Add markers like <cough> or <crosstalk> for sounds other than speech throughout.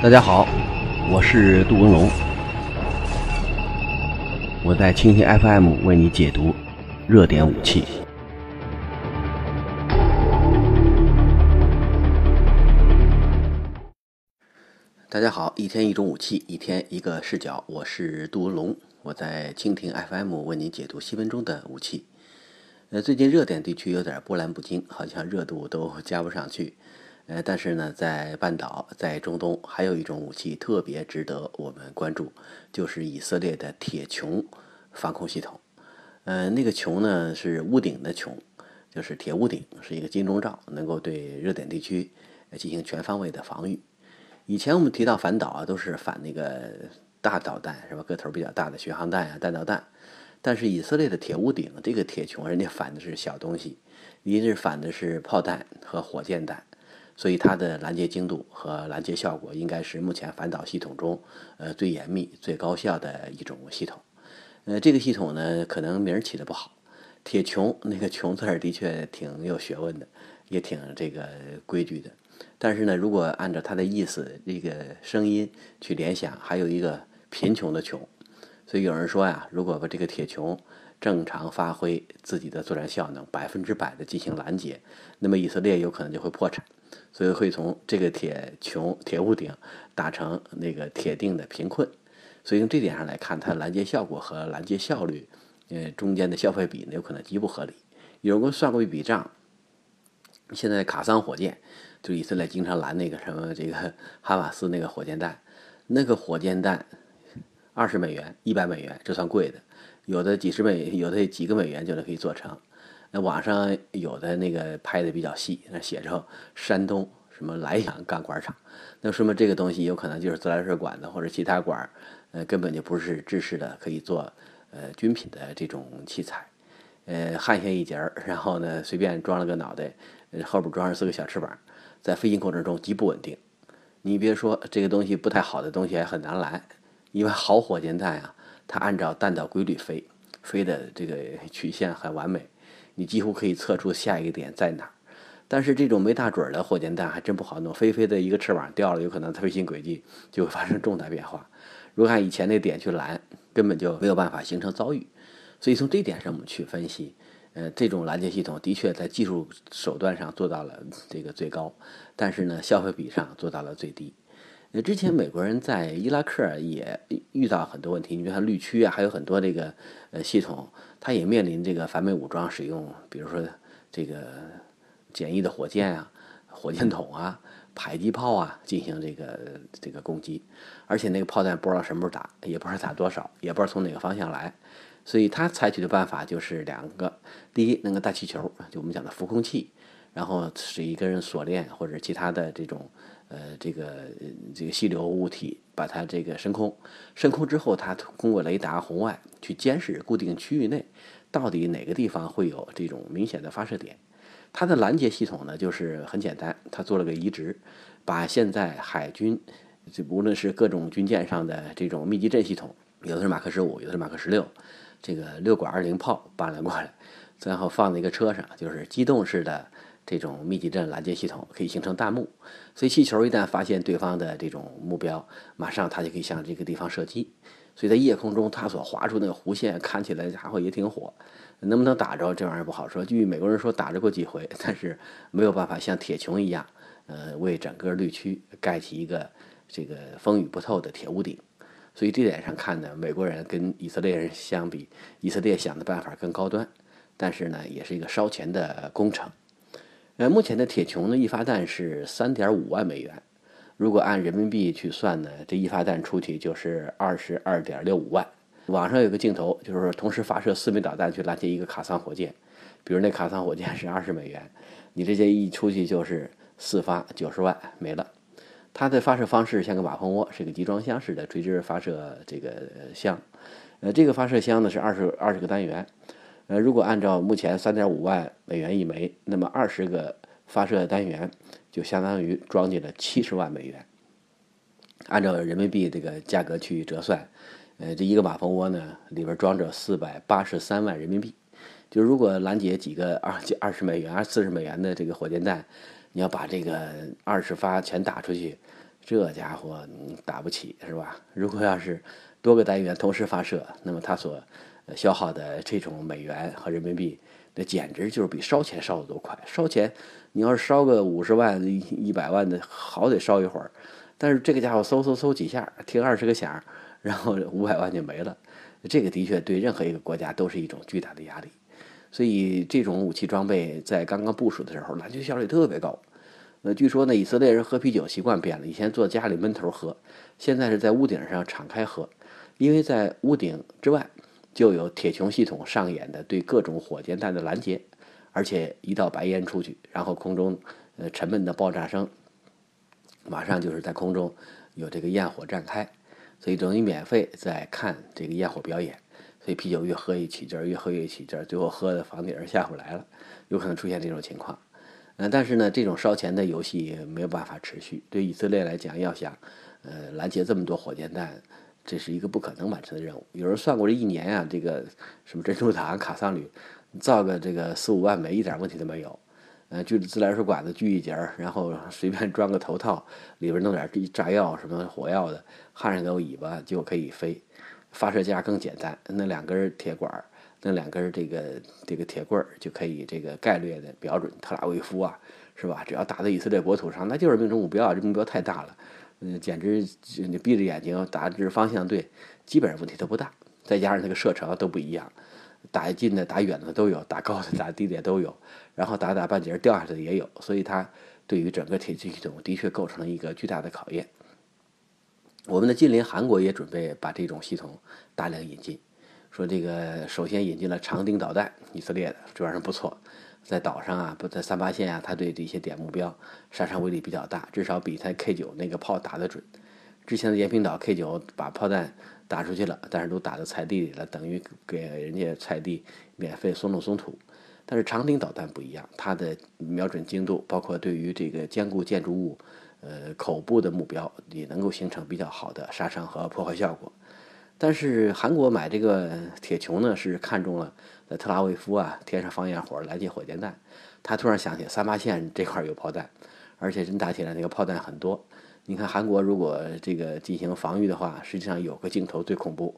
大家好，我是杜文龙，我在蜻蜓 FM 为你解读热点武器。大家好，一天一种武器，一天一个视角，我是杜文龙，我在蜻蜓 FM 为你解读新闻中的武器。呃，最近热点地区有点波澜不惊，好像热度都加不上去。呃，但是呢，在半岛，在中东，还有一种武器特别值得我们关注，就是以色列的铁穹防空系统。呃，那个穹呢是屋顶的穹，就是铁屋顶，是一个金钟罩，能够对热点地区进行全方位的防御。以前我们提到反导啊，都是反那个大导弹，是吧？个头比较大的巡航弹啊、弹道弹。但是以色列的铁屋顶这个铁穹，人家反的是小东西，一是反的是炮弹和火箭弹。所以它的拦截精度和拦截效果应该是目前反导系统中，呃最严密、最高效的一种系统。呃，这个系统呢，可能名儿起的不好，铁穹那个“穹”字的确挺有学问的，也挺这个规矩的。但是呢，如果按照它的意思、这个声音去联想，还有一个贫穷的“穷”。所以有人说呀，如果把这个铁穹正常发挥自己的作战效能，百分之百的进行拦截，那么以色列有可能就会破产。所以会从这个铁穹、铁屋顶打成那个铁定的贫困，所以从这点上来看，它拦截效果和拦截效率，呃，中间的消费比呢有可能极不合理。有人算过一笔账，现在卡桑火箭就以色列经常拦那个什么这个 <laughs> 哈马斯那个火箭弹，那个火箭弹二十美元、一百美元，这算贵的，有的几十美，有的几个美元就能可以做成。那网上有的那个拍的比较细，那写着山东什么莱阳钢管厂，那说明这个东西有可能就是自来水管子或者其他管儿，呃，根本就不是制式的可以做呃军品的这种器材，呃，焊下一节儿，然后呢随便装了个脑袋，后边装上四个小翅膀，在飞行过程中极不稳定。你别说这个东西不太好的东西还很难来，因为好火箭弹啊，它按照弹道规律飞，飞的这个曲线很完美。你几乎可以测出下一个点在哪儿，但是这种没大准儿的火箭弹还真不好弄，飞飞的一个翅膀掉了，有可能飞行轨迹就会发生重大变化。如果按以前那点去拦，根本就没有办法形成遭遇。所以从这点上我们去分析，呃，这种拦截系统的确在技术手段上做到了这个最高，但是呢，消费比上做到了最低。那之前美国人在伊拉克也遇到很多问题，你比如说绿区啊，还有很多这个呃系统，它也面临这个反美武装使用，比如说这个简易的火箭啊、火箭筒啊、迫击炮啊进行这个这个攻击，而且那个炮弹不知道什么时候打，也不知道打多少，也不知道从哪个方向来，所以他采取的办法就是两个：第一，那个大气球，就我们讲的浮空器，然后使一根锁链或者其他的这种。呃，这个这个细流物体把它这个升空，升空之后，它通过雷达红外去监视固定区域内到底哪个地方会有这种明显的发射点。它的拦截系统呢，就是很简单，它做了个移植，把现在海军就无论是各种军舰上的这种密集阵系统，有的是马克十五，有的是马克十六，这个六管二零炮搬了过来，然后放在一个车上，就是机动式的。这种密集阵拦截系统可以形成弹幕，所以气球一旦发现对方的这种目标，马上它就可以向这个地方射击。所以在夜空中，它所划出那个弧线看起来家伙也挺火，能不能打着这玩意儿不好说。据美国人说打着过几回，但是没有办法像铁穹一样，呃，为整个绿区盖起一个这个风雨不透的铁屋顶。所以这点上看呢，美国人跟以色列人相比，以色列想的办法更高端，但是呢，也是一个烧钱的工程。呃，目前的铁穹呢，一发弹是三点五万美元，如果按人民币去算呢，这一发弹出去就是二十二点六五万。网上有个镜头，就是同时发射四枚导弹去拦截一个卡桑火箭，比如那卡桑火箭是二十美元，你这些一出去就是四发九十万没了。它的发射方式像个马蜂窝，是个集装箱式的垂直发射这个箱，呃，这个发射箱呢是二十二十个单元。呃，如果按照目前三点五万美元一枚，那么二十个发射单元就相当于装进了七十万美元。按照人民币这个价格去折算，呃，这一个马蜂窝呢，里边装着四百八十三万人民币。就如果拦截几个二二十美元、二四十美元的这个火箭弹，你要把这个二十发全打出去，这家伙打不起是吧？如果要是多个单元同时发射，那么它所消耗的这种美元和人民币，那简直就是比烧钱烧的都快。烧钱，你要是烧个五十万、一百万的，好得烧一会儿。但是这个家伙嗖嗖嗖几下，听二十个响，然后五百万就没了。这个的确对任何一个国家都是一种巨大的压力。所以这种武器装备在刚刚部署的时候，拦截效率特别高。呃，据说呢，以色列人喝啤酒习惯变了，以前坐家里闷头喝，现在是在屋顶上敞开喝，因为在屋顶之外就有铁穹系统上演的对各种火箭弹的拦截，而且一道白烟出去，然后空中呃沉闷的爆炸声，马上就是在空中有这个焰火绽开，所以等于免费在看这个焰火表演，所以啤酒越喝越起劲儿，越喝越起劲儿，最后喝的房顶儿下不来了，有可能出现这种情况。呃，但是呢，这种烧钱的游戏没有办法持续。对以色列来讲，要想，呃，拦截这么多火箭弹，这是一个不可能完成的任务。有人算过，这一年啊，这个什么珍珠塔、卡桑旅，造个这个四五万枚，一点问题都没有。呃，锯自来水管子锯一节，然后随便装个头套，里边弄点炸药、什么火药的，焊上个尾巴就可以飞。发射架更简单，那两根铁管儿。那两根这个这个铁棍儿就可以这个概略的标准特拉维夫啊，是吧？只要打在以色列国土上，那就是命中目标，这目标太大了，嗯，简直你闭着眼睛打这方向对，基本上问题都不大。再加上那个射程都不一样，打近的、打远的都有，打高的、打低的也都有，然后打打半截掉下去的也有，所以它对于整个铁器系统的确构成了一个巨大的考验。我们的近邻韩国也准备把这种系统大量引进。说这个首先引进了长钉导弹，以色列的这玩意儿不错，在岛上啊，不在三八线啊，它对这些点目标杀伤威力比较大，至少比它 K 九那个炮打得准。之前的延坪岛 K 九把炮弹打出去了，但是都打到菜地里了，等于给人家菜地免费松土松土。但是长钉导弹不一样，它的瞄准精度，包括对于这个坚固建筑物，呃，口部的目标也能够形成比较好的杀伤和破坏效果。但是韩国买这个铁穹呢，是看中了在特拉维夫啊天上放焰火拦截火箭弹。他突然想起三八线这块有炮弹，而且真打起来那个炮弹很多。你看韩国如果这个进行防御的话，实际上有个镜头最恐怖。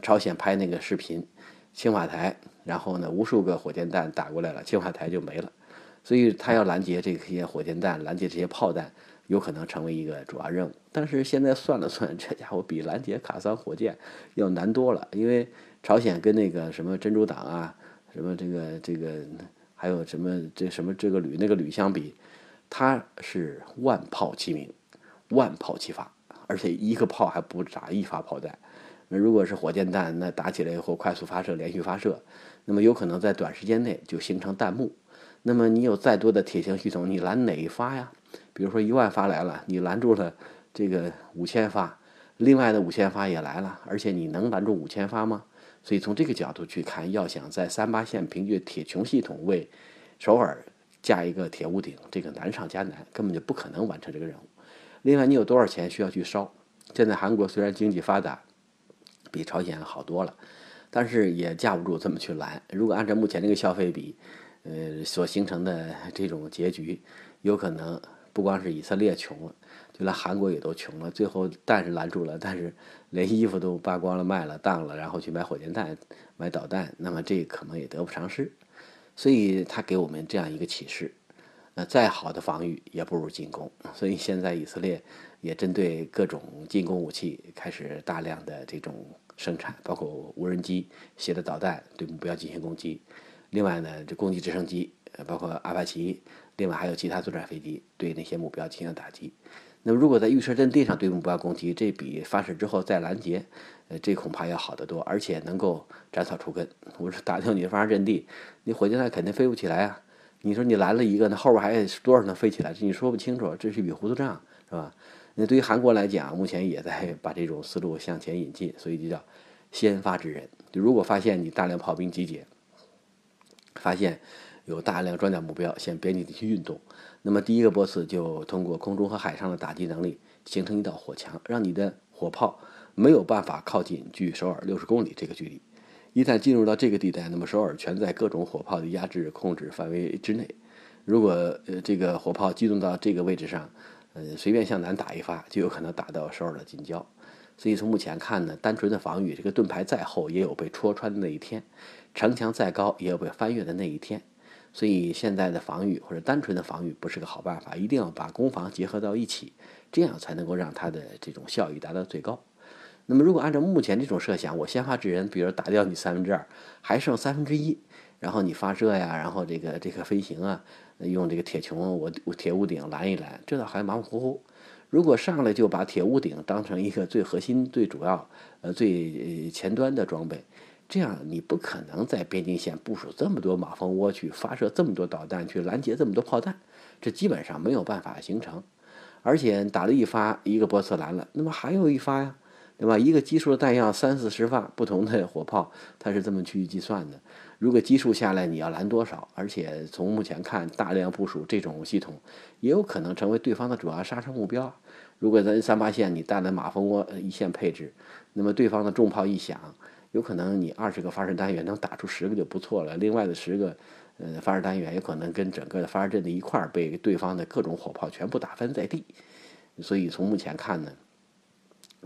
朝鲜拍那个视频，青瓦台，然后呢无数个火箭弹打过来了，青瓦台就没了。所以他要拦截这些火箭弹，拦截这些炮弹。有可能成为一个主要任务，但是现在算了算，这家伙比拦截卡桑火箭要难多了。因为朝鲜跟那个什么珍珠党啊，什么这个这个，还有什么这什么这个旅那个旅相比，它是万炮齐鸣，万炮齐发，而且一个炮还不打一发炮弹。那如果是火箭弹，那打起来以后快速发射，连续发射，那么有可能在短时间内就形成弹幕。那么你有再多的铁穹系统，你拦哪一发呀？比如说一万发来了，你拦住了这个五千发，另外的五千发也来了，而且你能拦住五千发吗？所以从这个角度去看，要想在三八线凭借铁穹系统为首尔架一个铁屋顶，这个难上加难，根本就不可能完成这个任务。另外，你有多少钱需要去烧？现在韩国虽然经济发达，比朝鲜好多了，但是也架不住这么去拦。如果按照目前这个消费比，呃，所形成的这种结局，有可能。不光是以色列穷了，原来韩国也都穷了。最后弹是拦住了，但是连衣服都扒光了卖了当了，然后去买火箭弹、买导弹，那么这可能也得不偿失。所以他给我们这样一个启示：，那再好的防御也不如进攻。所以现在以色列也针对各种进攻武器开始大量的这种生产，包括无人机携带导弹对目标进行攻击。另外呢，这攻击直升机，包括阿帕奇。另外还有其他作战飞机对那些目标进行打击。那么如果在预设阵地上对目标攻击，这比发射之后再拦截，呃，这恐怕要好得多，而且能够斩草除根。我说打掉你的发射阵地，你火箭弹肯定飞不起来啊！你说你拦了一个，那后边还有多少能飞起来？这你说不清楚，这是一笔糊涂账，是吧？那对于韩国来讲，目前也在把这种思路向前引进，所以就叫先发制人。就如果发现你大量炮兵集结，发现。有大量装甲目标向边境地区运动，那么第一个波次就通过空中和海上的打击能力形成一道火墙，让你的火炮没有办法靠近距首尔六十公里这个距离。一旦进入到这个地带，那么首尔全在各种火炮的压制控制范围之内。如果呃这个火炮机动到这个位置上，呃，随便向南打一发，就有可能打到首尔的近郊。所以从目前看呢，单纯的防御，这个盾牌再厚也有被戳穿的那一天，城墙再高也有被翻越的那一天。所以现在的防御或者单纯的防御不是个好办法，一定要把攻防结合到一起，这样才能够让它的这种效益达到最高。那么如果按照目前这种设想，我先发制人，比如打掉你三分之二，还剩三分之一，然后你发射呀，然后这个这个飞行啊，用这个铁穹我铁屋顶拦一拦，这倒还马马虎虎。如果上来就把铁屋顶当成一个最核心、最主要、呃最前端的装备，这样你不可能在边境线部署这么多马蜂窝去发射这么多导弹去拦截这么多炮弹，这基本上没有办法形成。而且打了一发一个波次拦了，那么还有一发呀，对吧？一个基数的弹药三四十发不同的火炮，它是这么去计算的。如果基数下来，你要拦多少？而且从目前看，大量部署这种系统，也有可能成为对方的主要杀伤目标。如果在三八线你带了马蜂窝一线配置，那么对方的重炮一响，有可能你二十个发射单元能打出十个就不错了。另外的十个，呃，发射单元有可能跟整个的发射阵地一块儿被对方的各种火炮全部打翻在地。所以从目前看呢，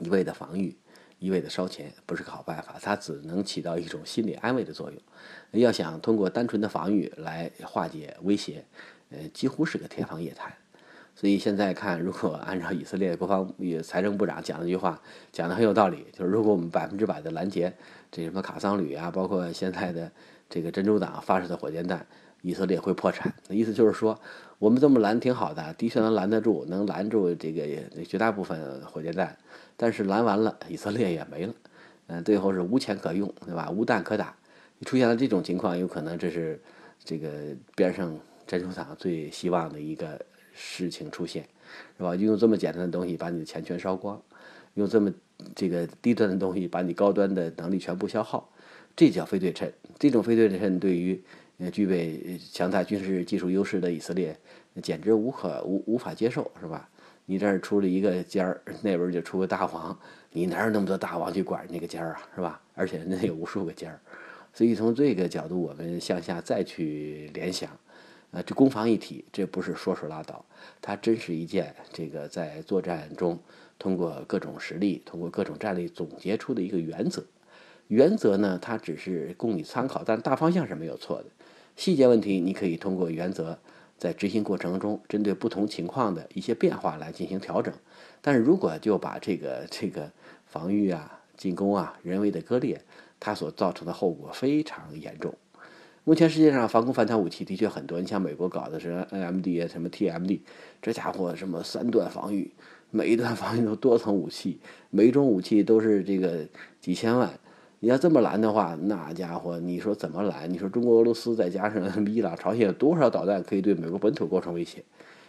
一味的防御。一味的烧钱不是个好办法，它只能起到一种心理安慰的作用。要想通过单纯的防御来化解威胁，呃，几乎是个天方夜谭。所以现在看，如果按照以色列国防与财政部长讲的一句话，讲的很有道理，就是如果我们百分之百的拦截这什么卡桑旅啊，包括现在的这个珍珠党发射的火箭弹，以色列会破产。那意思就是说，我们这么拦挺好的，的确能拦得住，能拦住这个绝大部分火箭弹。但是拦完了，以色列也没了，嗯，最后是无钱可用，对吧？无弹可打。出现了这种情况，有可能这是这个边上珍珠党最希望的一个事情出现，是吧？用这么简单的东西把你的钱全烧光，用这么这个低端的东西把你高端的能力全部消耗，这叫非对称。这种非对称对于呃具备强大军事技术优势的以色列，简直无可无无法接受，是吧？你这儿出了一个尖儿，那边就出个大王，你哪有那么多大王去管那个尖儿啊，是吧？而且那有无数个尖儿，所以从这个角度，我们向下再去联想，呃，这攻防一体，这不是说说拉倒，它真是一件这个在作战中通过各种实例、通过各种战力总结出的一个原则。原则呢，它只是供你参考，但大方向是没有错的。细节问题，你可以通过原则。在执行过程中，针对不同情况的一些变化来进行调整。但是如果就把这个这个防御啊、进攻啊人为的割裂，它所造成的后果非常严重。目前世界上防空反坦武器的确很多，你像美国搞的是 NMD 啊、什么 TMD，这家伙什么三段防御，每一段防御都多层武器，每一种武器都是这个几千万。你要这么拦的话，那家伙，你说怎么拦？你说中国、俄罗斯再加上 <laughs> 伊朗、朝鲜，有多少导弹可以对美国本土构成威胁？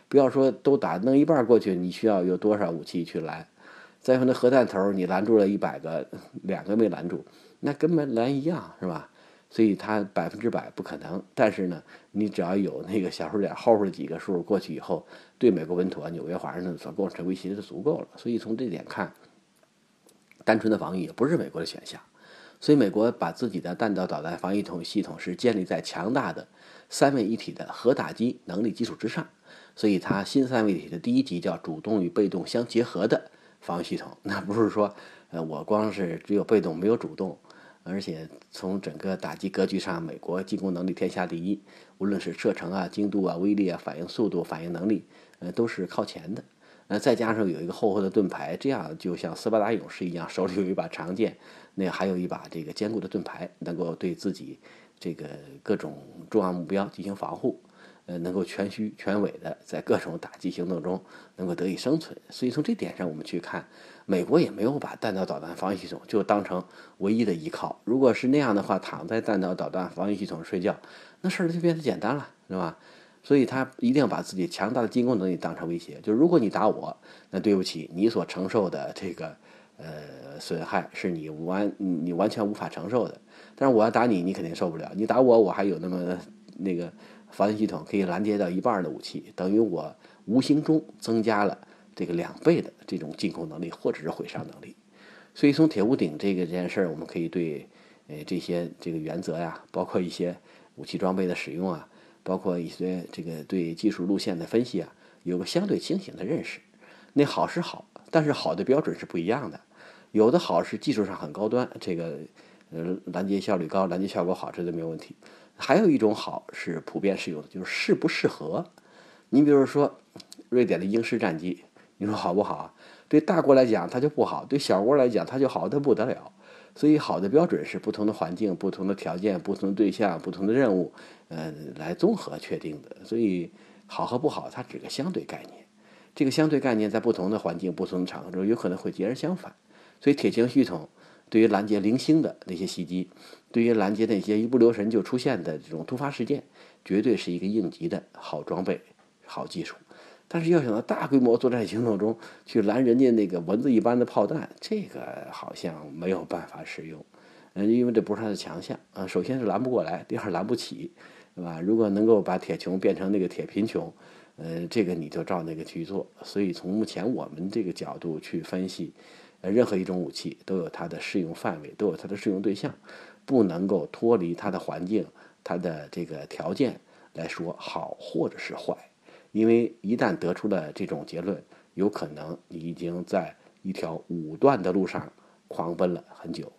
不要说都打弄一半过去，你需要有多少武器去拦？再说那核弹头，你拦住了一百个，两个没拦住，那根本拦一样，是吧？所以它百分之百不可能。但是呢，你只要有那个小数点后边几个数过去以后，对美国本土啊、纽约、华盛顿所构成威胁就足够了。所以从这点看，单纯的防御也不是美国的选项。所以，美国把自己的弹道导弹防御统系统是建立在强大的三位一体的核打击能力基础之上。所以，它新三位一体的第一级叫主动与被动相结合的防御系统。那不是说，呃，我光是只有被动没有主动，而且从整个打击格局上，美国进攻能力天下第一，无论是射程啊、精度啊、威力啊、反应速度、反应能力，呃，都是靠前的。呃，再加上有一个厚厚的盾牌，这样就像斯巴达勇士一样，手里有一把长剑。那还有一把这个坚固的盾牌，能够对自己这个各种重要目标进行防护，呃，能够全虚全伪的在各种打击行动中能够得以生存。所以从这点上，我们去看，美国也没有把弹道导弹防御系统就当成唯一的依靠。如果是那样的话，躺在弹道导弹防御系统睡觉，那事儿就变得简单了，是吧？所以他一定要把自己强大的进攻能力当成威胁。就如果你打我，那对不起，你所承受的这个。呃，损害是你完你完全无法承受的。但是我要打你，你肯定受不了。你打我，我还有那么那个防御系统可以拦截到一半的武器，等于我无形中增加了这个两倍的这种进攻能力或者是毁伤能力。所以从铁屋顶这个这件事儿，我们可以对呃这些这个原则呀，包括一些武器装备的使用啊，包括一些这个对技术路线的分析啊，有个相对清醒的认识。那好是好，但是好的标准是不一样的。有的好是技术上很高端，这个呃拦截效率高，拦截效果好，这都没有问题。还有一种好是普遍适用的，就是适不适合。你比如说瑞典的鹰式战机，你说好不好？对大国来讲它就不好，对小国来讲它就好的不得了。所以好的标准是不同的环境、不同的条件、不同的对象、不同的任务，呃，来综合确定的。所以好和不好它只个相对概念，这个相对概念在不同的环境、不同的场合中有可能会截然相反。所以铁穹系统对于拦截零星的那些袭击，对于拦截那些一不留神就出现的这种突发事件，绝对是一个应急的好装备、好技术。但是要想到大规模作战行动中去拦人家那个蚊子一般的炮弹，这个好像没有办法使用，嗯，因为这不是它的强项啊。首先是拦不过来，第二拦不起，对吧？如果能够把铁穹变成那个铁贫穷，呃，这个你就照那个去做。所以从目前我们这个角度去分析，呃，任何一种武器都有它的适用范围，都有它的适用对象，不能够脱离它的环境、它的这个条件来说好或者是坏。因为一旦得出了这种结论，有可能你已经在一条武断的路上狂奔了很久。